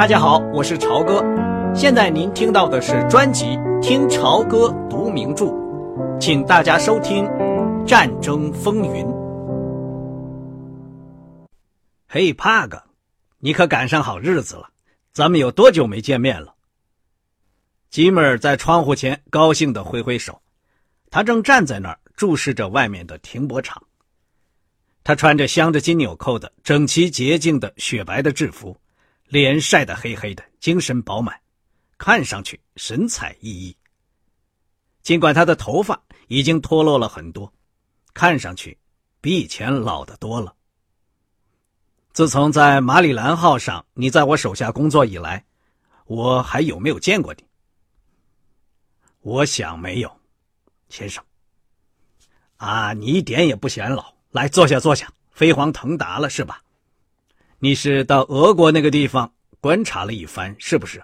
大家好，我是朝哥。现在您听到的是专辑《听朝歌读名著》，请大家收听《战争风云》。嘿，帕格，你可赶上好日子了，咱们有多久没见面了？吉米尔在窗户前高兴地挥挥手，他正站在那儿注视着外面的停泊场。他穿着镶着金纽扣的整齐洁净的雪白的制服。脸晒得黑黑的，精神饱满，看上去神采奕奕。尽管他的头发已经脱落了很多，看上去比以前老得多了。自从在马里兰号上你在我手下工作以来，我还有没有见过你？我想没有，先生。啊，你一点也不显老。来，坐下，坐下，飞黄腾达了是吧？你是到俄国那个地方观察了一番，是不是？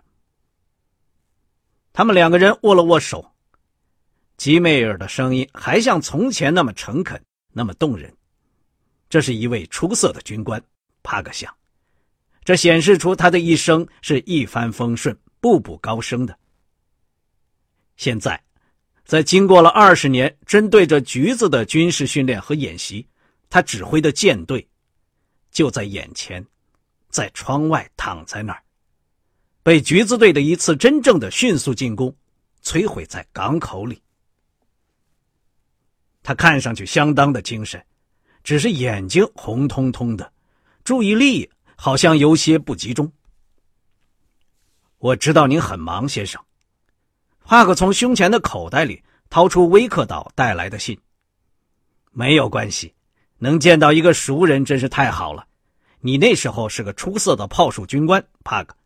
他们两个人握了握手，吉梅尔的声音还像从前那么诚恳，那么动人。这是一位出色的军官，帕格想，这显示出他的一生是一帆风顺、步步高升的。现在，在经过了二十年针对着橘子的军事训练和演习，他指挥的舰队。就在眼前，在窗外躺在那儿，被橘子队的一次真正的迅速进攻摧毁在港口里。他看上去相当的精神，只是眼睛红彤彤的，注意力好像有些不集中。我知道您很忙，先生。帕克从胸前的口袋里掏出威克岛带来的信。没有关系。能见到一个熟人真是太好了。你那时候是个出色的炮术军官，帕克。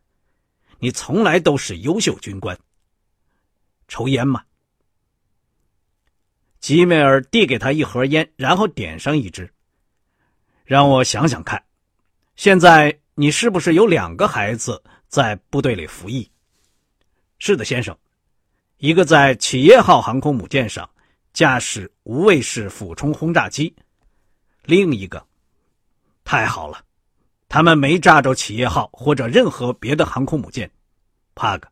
你从来都是优秀军官。抽烟吗？吉梅尔递给他一盒烟，然后点上一支。让我想想看，现在你是不是有两个孩子在部队里服役？是的，先生。一个在企业号航空母舰上驾驶无畏式俯冲轰炸机。另一个，太好了，他们没炸着企业号或者任何别的航空母舰，帕格，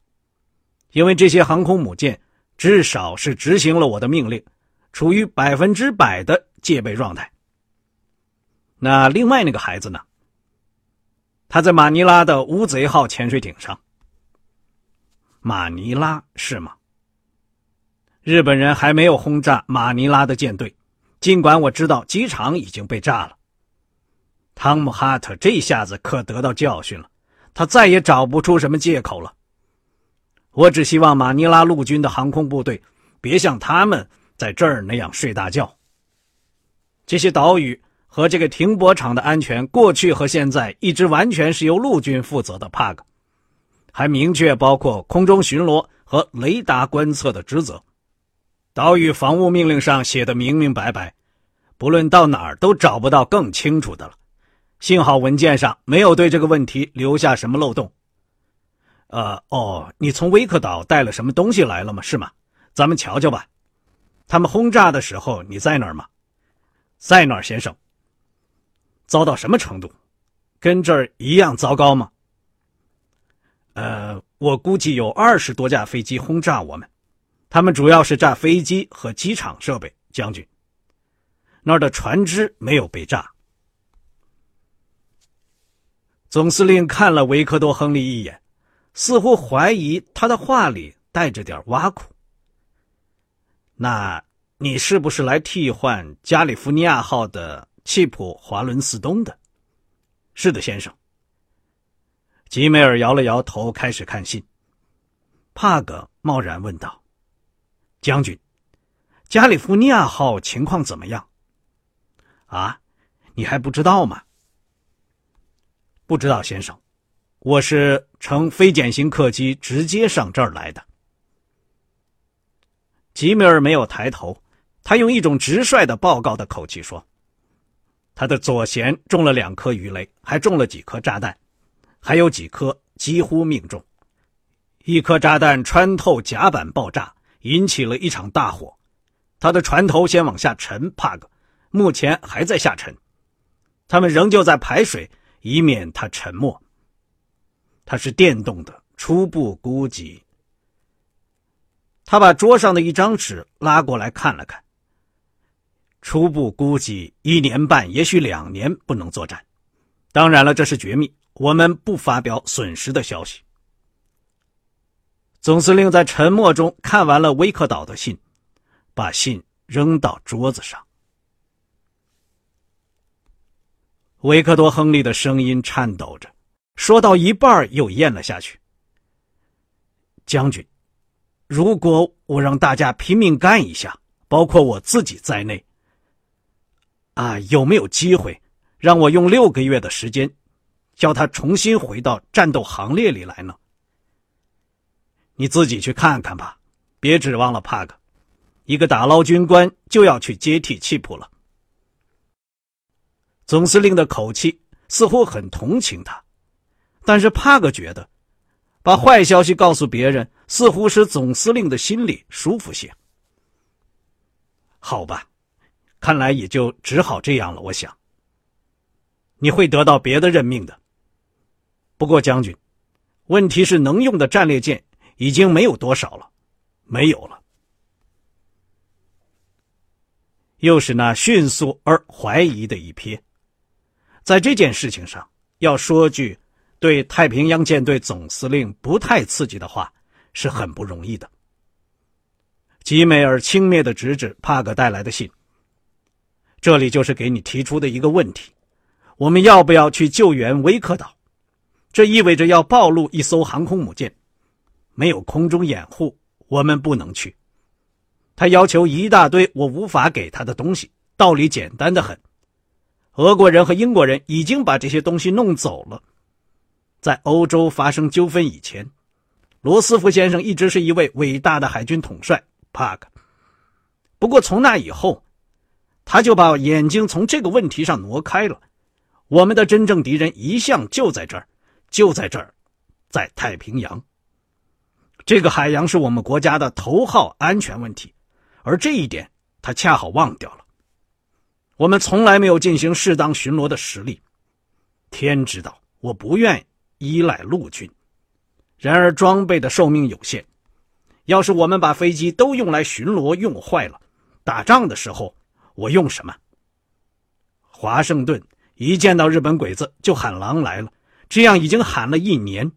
因为这些航空母舰至少是执行了我的命令，处于百分之百的戒备状态。那另外那个孩子呢？他在马尼拉的乌贼号潜水艇上。马尼拉是吗？日本人还没有轰炸马尼拉的舰队。尽管我知道机场已经被炸了，汤姆·哈特这下子可得到教训了，他再也找不出什么借口了。我只希望马尼拉陆军的航空部队别像他们在这儿那样睡大觉。这些岛屿和这个停泊场的安全，过去和现在一直完全是由陆军负责的。帕克还明确包括空中巡逻和雷达观测的职责。岛屿防务命令上写的明明白白，不论到哪儿都找不到更清楚的了。幸好文件上没有对这个问题留下什么漏洞。呃，哦，你从威克岛带了什么东西来了吗？是吗？咱们瞧瞧吧。他们轰炸的时候你在那儿吗？在那儿，先生。糟到什么程度？跟这儿一样糟糕吗？呃，我估计有二十多架飞机轰炸我们。他们主要是炸飞机和机场设备，将军。那儿的船只没有被炸。总司令看了维克多·亨利一眼，似乎怀疑他的话里带着点挖苦。那你是不是来替换加利福尼亚号的契普·华伦斯东的？是的，先生。吉梅尔摇了摇头，开始看信。帕格贸然问道。将军，加利福尼亚号情况怎么样？啊，你还不知道吗？不知道，先生，我是乘非典型客机直接上这儿来的。吉米尔没有抬头，他用一种直率的报告的口气说：“他的左舷中了两颗鱼雷，还中了几颗炸弹，还有几颗几乎命中，一颗炸弹穿透甲板爆炸。”引起了一场大火，他的船头先往下沉，帕格，目前还在下沉，他们仍旧在排水，以免它沉没。它是电动的。初步估计，他把桌上的一张纸拉过来看了看。初步估计，一年半，也许两年不能作战。当然了，这是绝密，我们不发表损失的消息。总司令在沉默中看完了威克岛的信，把信扔到桌子上。维克多·亨利的声音颤抖着，说到一半又咽了下去。将军，如果我让大家拼命干一下，包括我自己在内，啊，有没有机会让我用六个月的时间，叫他重新回到战斗行列里来呢？你自己去看看吧，别指望了，帕克。一个打捞军官就要去接替契普了。总司令的口气似乎很同情他，但是帕克觉得。把坏消息告诉别人，似乎使总司令的心里舒服些。好吧，看来也就只好这样了。我想，你会得到别的任命的。不过，将军，问题是能用的战列舰已经没有多少了，没有了。又是那迅速而怀疑的一瞥。在这件事情上，要说句。对太平洋舰队总司令不太刺激的话，是很不容易的。吉美尔轻蔑的指指帕格带来的信。这里就是给你提出的一个问题：我们要不要去救援威克岛？这意味着要暴露一艘航空母舰，没有空中掩护，我们不能去。他要求一大堆我无法给他的东西，道理简单的很。俄国人和英国人已经把这些东西弄走了。在欧洲发生纠纷以前，罗斯福先生一直是一位伟大的海军统帅。帕克，不过从那以后，他就把眼睛从这个问题上挪开了。我们的真正敌人一向就在这儿，就在这儿，在太平洋。这个海洋是我们国家的头号安全问题，而这一点他恰好忘掉了。我们从来没有进行适当巡逻的实力。天知道，我不愿。依赖陆军，然而装备的寿命有限。要是我们把飞机都用来巡逻用坏了，打仗的时候我用什么？华盛顿一见到日本鬼子就喊狼来了，这样已经喊了一年。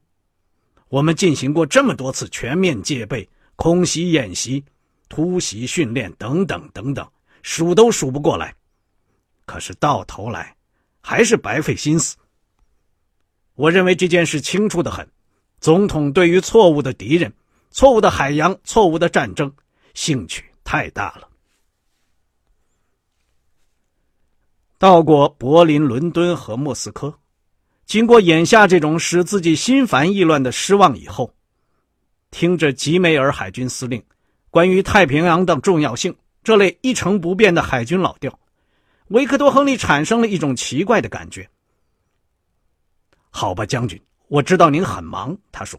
我们进行过这么多次全面戒备、空袭演习、突袭训练等等等等，数都数不过来。可是到头来还是白费心思。我认为这件事清楚的很，总统对于错误的敌人、错误的海洋、错误的战争兴趣太大了。到过柏林、伦敦和莫斯科，经过眼下这种使自己心烦意乱的失望以后，听着吉梅尔海军司令关于太平洋的重要性这类一成不变的海军老调，维克多·亨利产生了一种奇怪的感觉。好吧，将军，我知道您很忙。他说，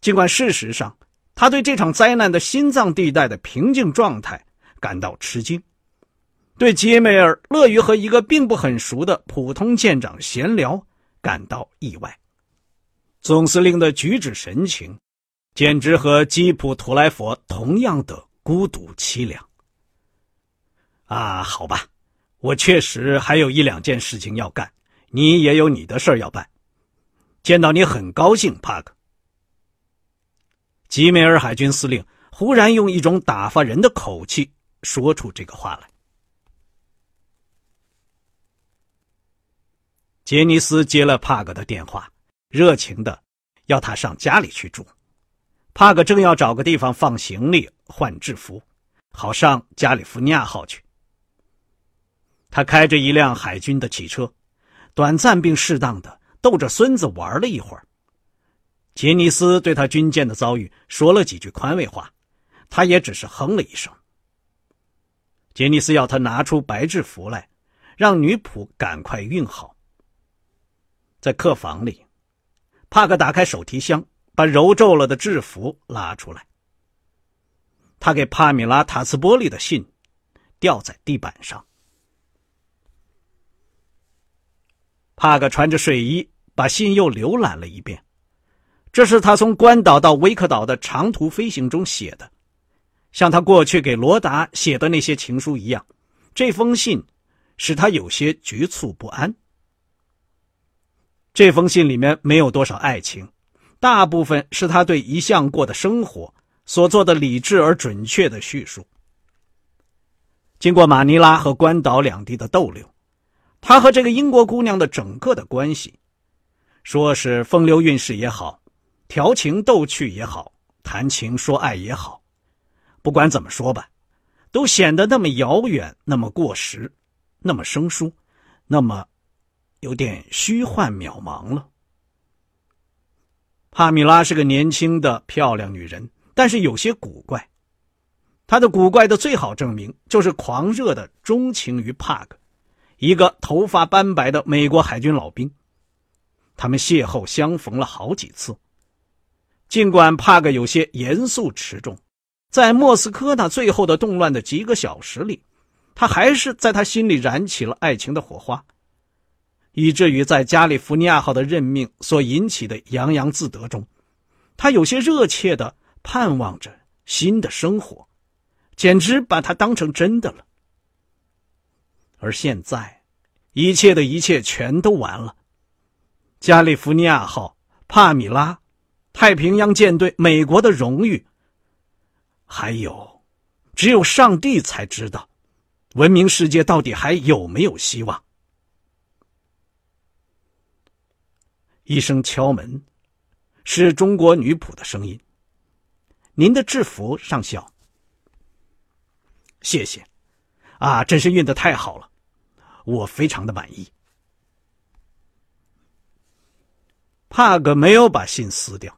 尽管事实上他对这场灾难的心脏地带的平静状态感到吃惊，对杰梅尔乐于和一个并不很熟的普通舰长闲聊感到意外。总司令的举止神情，简直和基普图莱佛同样的孤独凄凉。啊，好吧，我确实还有一两件事情要干。你也有你的事要办，见到你很高兴，帕克。吉梅尔海军司令忽然用一种打发人的口气说出这个话来。杰尼斯接了帕克的电话，热情的要他上家里去住。帕克正要找个地方放行李、换制服，好上加利福尼亚号去。他开着一辆海军的汽车。短暂并适当的逗着孙子玩了一会儿。杰尼斯对他军舰的遭遇说了几句宽慰话，他也只是哼了一声。杰尼斯要他拿出白制服来，让女仆赶快熨好。在客房里，帕克打开手提箱，把揉皱了的制服拉出来。他给帕米拉·塔斯波利的信掉在地板上。帕克穿着睡衣，把信又浏览了一遍，这是他从关岛到威克岛的长途飞行中写的，像他过去给罗达写的那些情书一样。这封信使他有些局促不安。这封信里面没有多少爱情，大部分是他对一向过的生活所做的理智而准确的叙述。经过马尼拉和关岛两地的逗留，他和这个英国姑娘的整个的关系，说是风流韵事也好，调情逗趣也好，谈情说爱也好，不管怎么说吧。都显得那么遥远，那么过时，那么生疏，那么有点虚幻渺茫了。帕米拉是个年轻的漂亮女人，但是有些古怪。她的古怪的最好证明就是狂热的钟情于帕格，一个头发斑白的美国海军老兵。他们邂逅相逢了好几次，尽管帕格有些严肃持重。在莫斯科那最后的动乱的几个小时里，他还是在他心里燃起了爱情的火花，以至于在加利福尼亚号的任命所引起的洋洋自得中，他有些热切的盼望着新的生活，简直把他当成真的了。而现在，一切的一切全都完了。加利福尼亚号、帕米拉、太平洋舰队、美国的荣誉。还有，只有上帝才知道，文明世界到底还有没有希望。一声敲门，是中国女仆的声音。您的制服上校。谢谢，啊，真是运的太好了，我非常的满意。帕格没有把信撕掉。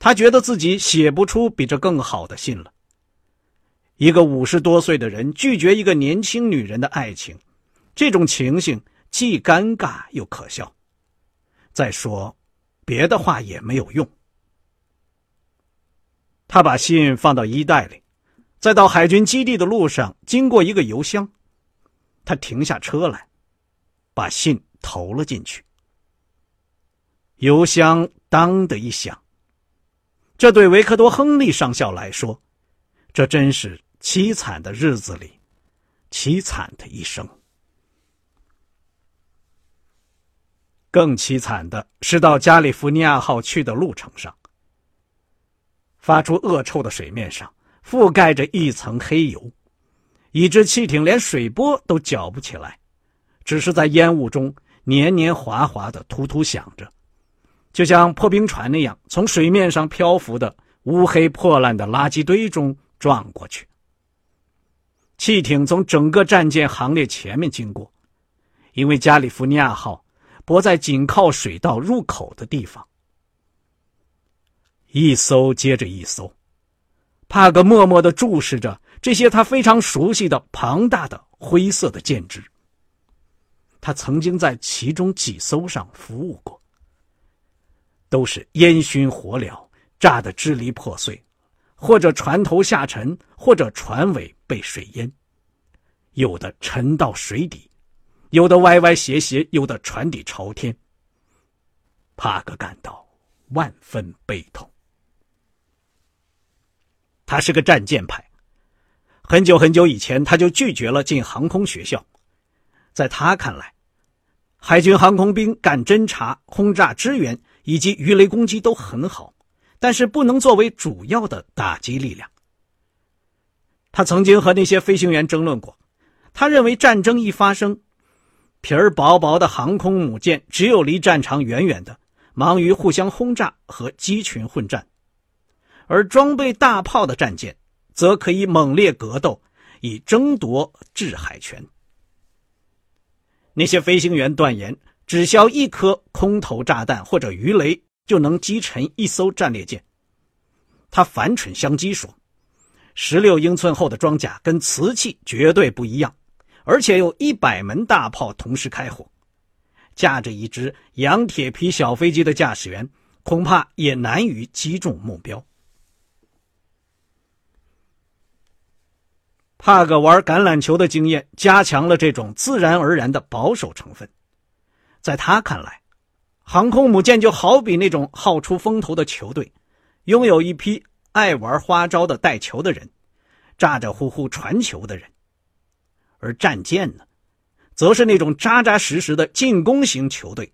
他觉得自己写不出比这更好的信了。一个五十多岁的人拒绝一个年轻女人的爱情，这种情形既尴尬又可笑。再说，别的话也没有用。他把信放到衣袋里，在到海军基地的路上经过一个邮箱，他停下车来，把信投了进去。邮箱当的一响。这对维克多·亨利上校来说，这真是凄惨的日子里，凄惨的一生。更凄惨的是，到加利福尼亚号去的路程上，发出恶臭的水面上覆盖着一层黑油，以致汽艇连水波都搅不起来，只是在烟雾中黏黏滑滑的突突响着。就像破冰船那样，从水面上漂浮的乌黑破烂的垃圾堆中撞过去。汽艇从整个战舰行列前面经过，因为加利福尼亚号泊在紧靠水道入口的地方。一艘接着一艘，帕格默默的注视着这些他非常熟悉的庞大的灰色的舰只。他曾经在其中几艘上服务过。都是烟熏火燎，炸得支离破碎，或者船头下沉，或者船尾被水淹，有的沉到水底，有的歪歪斜斜，有的船底朝天。帕格感到万分悲痛。他是个战舰派，很久很久以前他就拒绝了进航空学校，在他看来，海军航空兵干侦察、轰炸、支援。以及鱼雷攻击都很好，但是不能作为主要的打击力量。他曾经和那些飞行员争论过，他认为战争一发生，皮儿薄薄的航空母舰只有离战场远远的，忙于互相轰炸和机群混战，而装备大炮的战舰则可以猛烈格斗，以争夺制海权。那些飞行员断言。只消一颗空投炸弹或者鱼雷，就能击沉一艘战列舰。他反唇相讥说：“十六英寸厚的装甲跟瓷器绝对不一样，而且有一百门大炮同时开火，驾着一只羊铁皮小飞机的驾驶员恐怕也难于击中目标。”帕格玩橄榄球的经验加强了这种自然而然的保守成分。在他看来，航空母舰就好比那种好出风头的球队，拥有一批爱玩花招的带球的人，咋咋呼呼传球的人；而战舰呢，则是那种扎扎实实的进攻型球队，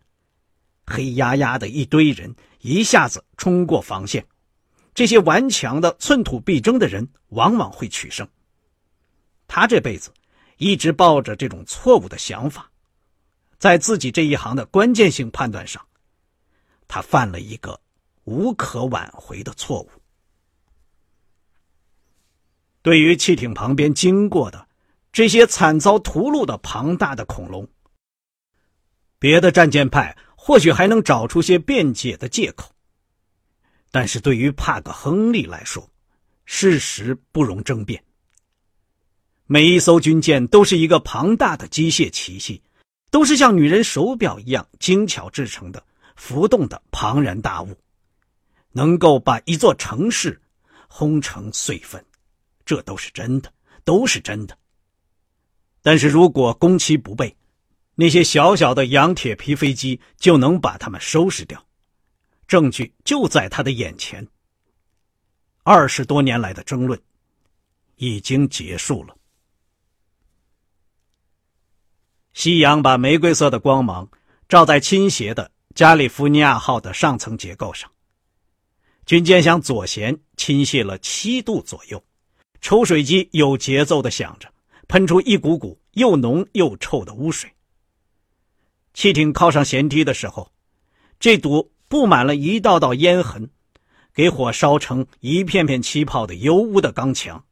黑压压的一堆人一下子冲过防线，这些顽强的寸土必争的人往往会取胜。他这辈子一直抱着这种错误的想法。在自己这一行的关键性判断上，他犯了一个无可挽回的错误。对于汽艇旁边经过的这些惨遭屠戮的庞大的恐龙，别的战舰派或许还能找出些辩解的借口，但是对于帕格·亨利来说，事实不容争辩。每一艘军舰都是一个庞大的机械奇迹。都是像女人手表一样精巧制成的浮动的庞然大物，能够把一座城市轰成碎粉，这都是真的，都是真的。但是如果攻其不备，那些小小的洋铁皮飞机就能把他们收拾掉。证据就在他的眼前。二十多年来的争论已经结束了。夕阳把玫瑰色的光芒照在倾斜的加利福尼亚号的上层结构上。军舰向左舷倾斜了七度左右，抽水机有节奏的响着，喷出一股股又浓又臭的污水。汽艇靠上舷梯的时候，这堵布满了一道道烟痕、给火烧成一片片气泡的油污的钢墙，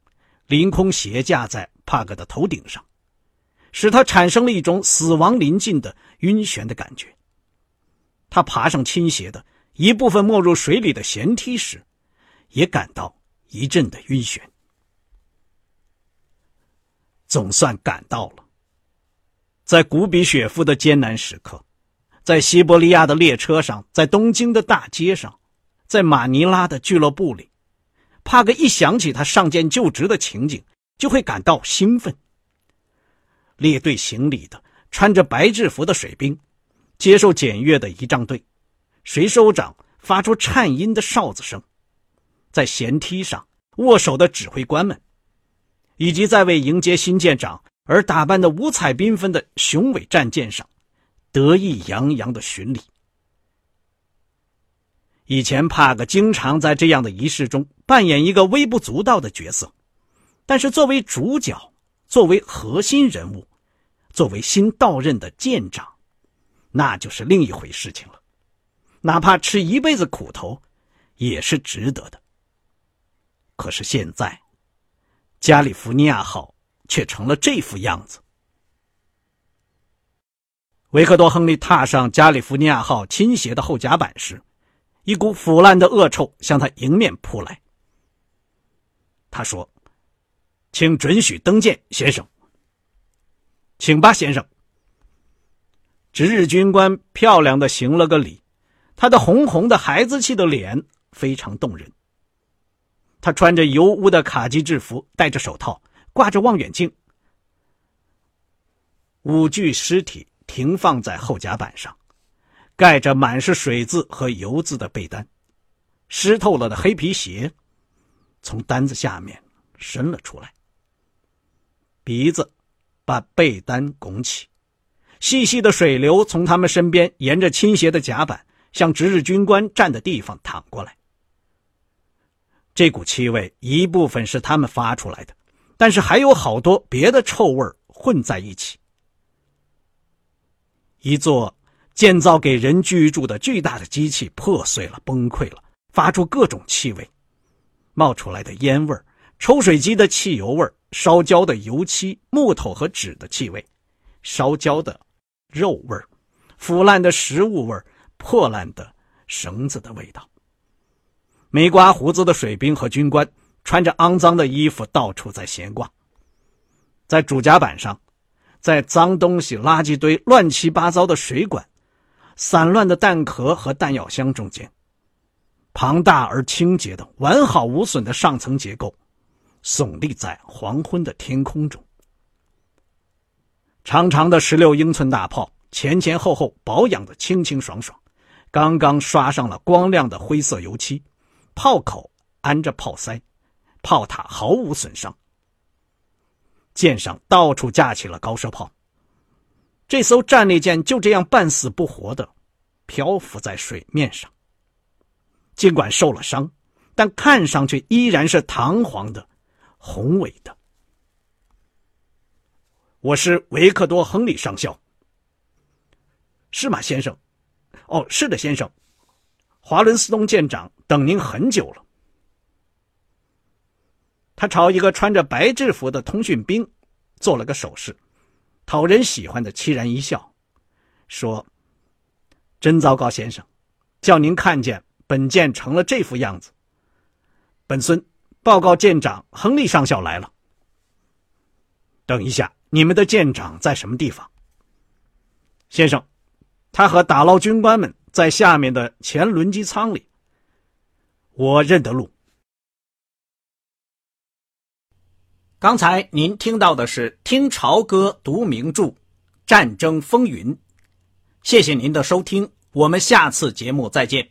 凌空斜架在帕格的头顶上。使他产生了一种死亡临近的晕眩的感觉。他爬上倾斜的一部分没入水里的舷梯时，也感到一阵的晕眩。总算赶到了，在古比雪夫的艰难时刻，在西伯利亚的列车上，在东京的大街上，在马尼拉的俱乐部里，帕格一想起他上舰就职的情景，就会感到兴奋。列队行礼的穿着白制服的水兵，接受检阅的仪仗队，水手长发出颤音的哨子声，在舷梯上握手的指挥官们，以及在为迎接新舰长而打扮的五彩缤纷的雄伟战舰上，得意洋洋的巡礼。以前帕格经常在这样的仪式中扮演一个微不足道的角色，但是作为主角。作为核心人物，作为新到任的舰长，那就是另一回事情了。哪怕吃一辈子苦头，也是值得的。可是现在，加利福尼亚号却成了这副样子。维克多·亨利踏上加利福尼亚号倾斜的后甲板时，一股腐烂的恶臭向他迎面扑来。他说。请准许登舰，先生。请吧，先生。值日军官漂亮的行了个礼，他的红红的孩子气的脸非常动人。他穿着油污的卡其制服，戴着手套，挂着望远镜。五具尸体停放在后甲板上，盖着满是水渍和油渍的被单，湿透了的黑皮鞋从单子下面伸了出来。鼻子把被单拱起，细细的水流从他们身边沿着倾斜的甲板向值日军官站的地方淌过来。这股气味一部分是他们发出来的，但是还有好多别的臭味混在一起。一座建造给人居住的巨大的机器破碎了，崩溃了，发出各种气味，冒出来的烟味抽水机的汽油味烧焦的油漆、木头和纸的气味，烧焦的肉味腐烂的食物味破烂的绳子的味道。没刮胡子的水兵和军官穿着肮脏的衣服，到处在闲逛。在主甲板上，在脏东西、垃圾堆、乱七八糟的水管、散乱的弹壳和弹药箱中间，庞大而清洁的、完好无损的上层结构。耸立在黄昏的天空中，长长的十六英寸大炮前前后后保养的清清爽爽，刚刚刷上了光亮的灰色油漆，炮口安着炮塞，炮塔毫无损伤。舰上到处架起了高射炮。这艘战列舰就这样半死不活的漂浮在水面上。尽管受了伤，但看上去依然是堂皇的、宏伟的。我是维克多·亨利上校。是吗，先生？哦，是的，先生。华伦斯通舰长等您很久了。他朝一个穿着白制服的通讯兵做了个手势，讨人喜欢的凄然一笑，说：“真糟糕，先生，叫您看见。”本舰成了这副样子。本孙报告舰长亨利上校来了。等一下，你们的舰长在什么地方？先生，他和打捞军官们在下面的前轮机舱里。我认得路。刚才您听到的是《听潮歌读名著：战争风云》。谢谢您的收听，我们下次节目再见。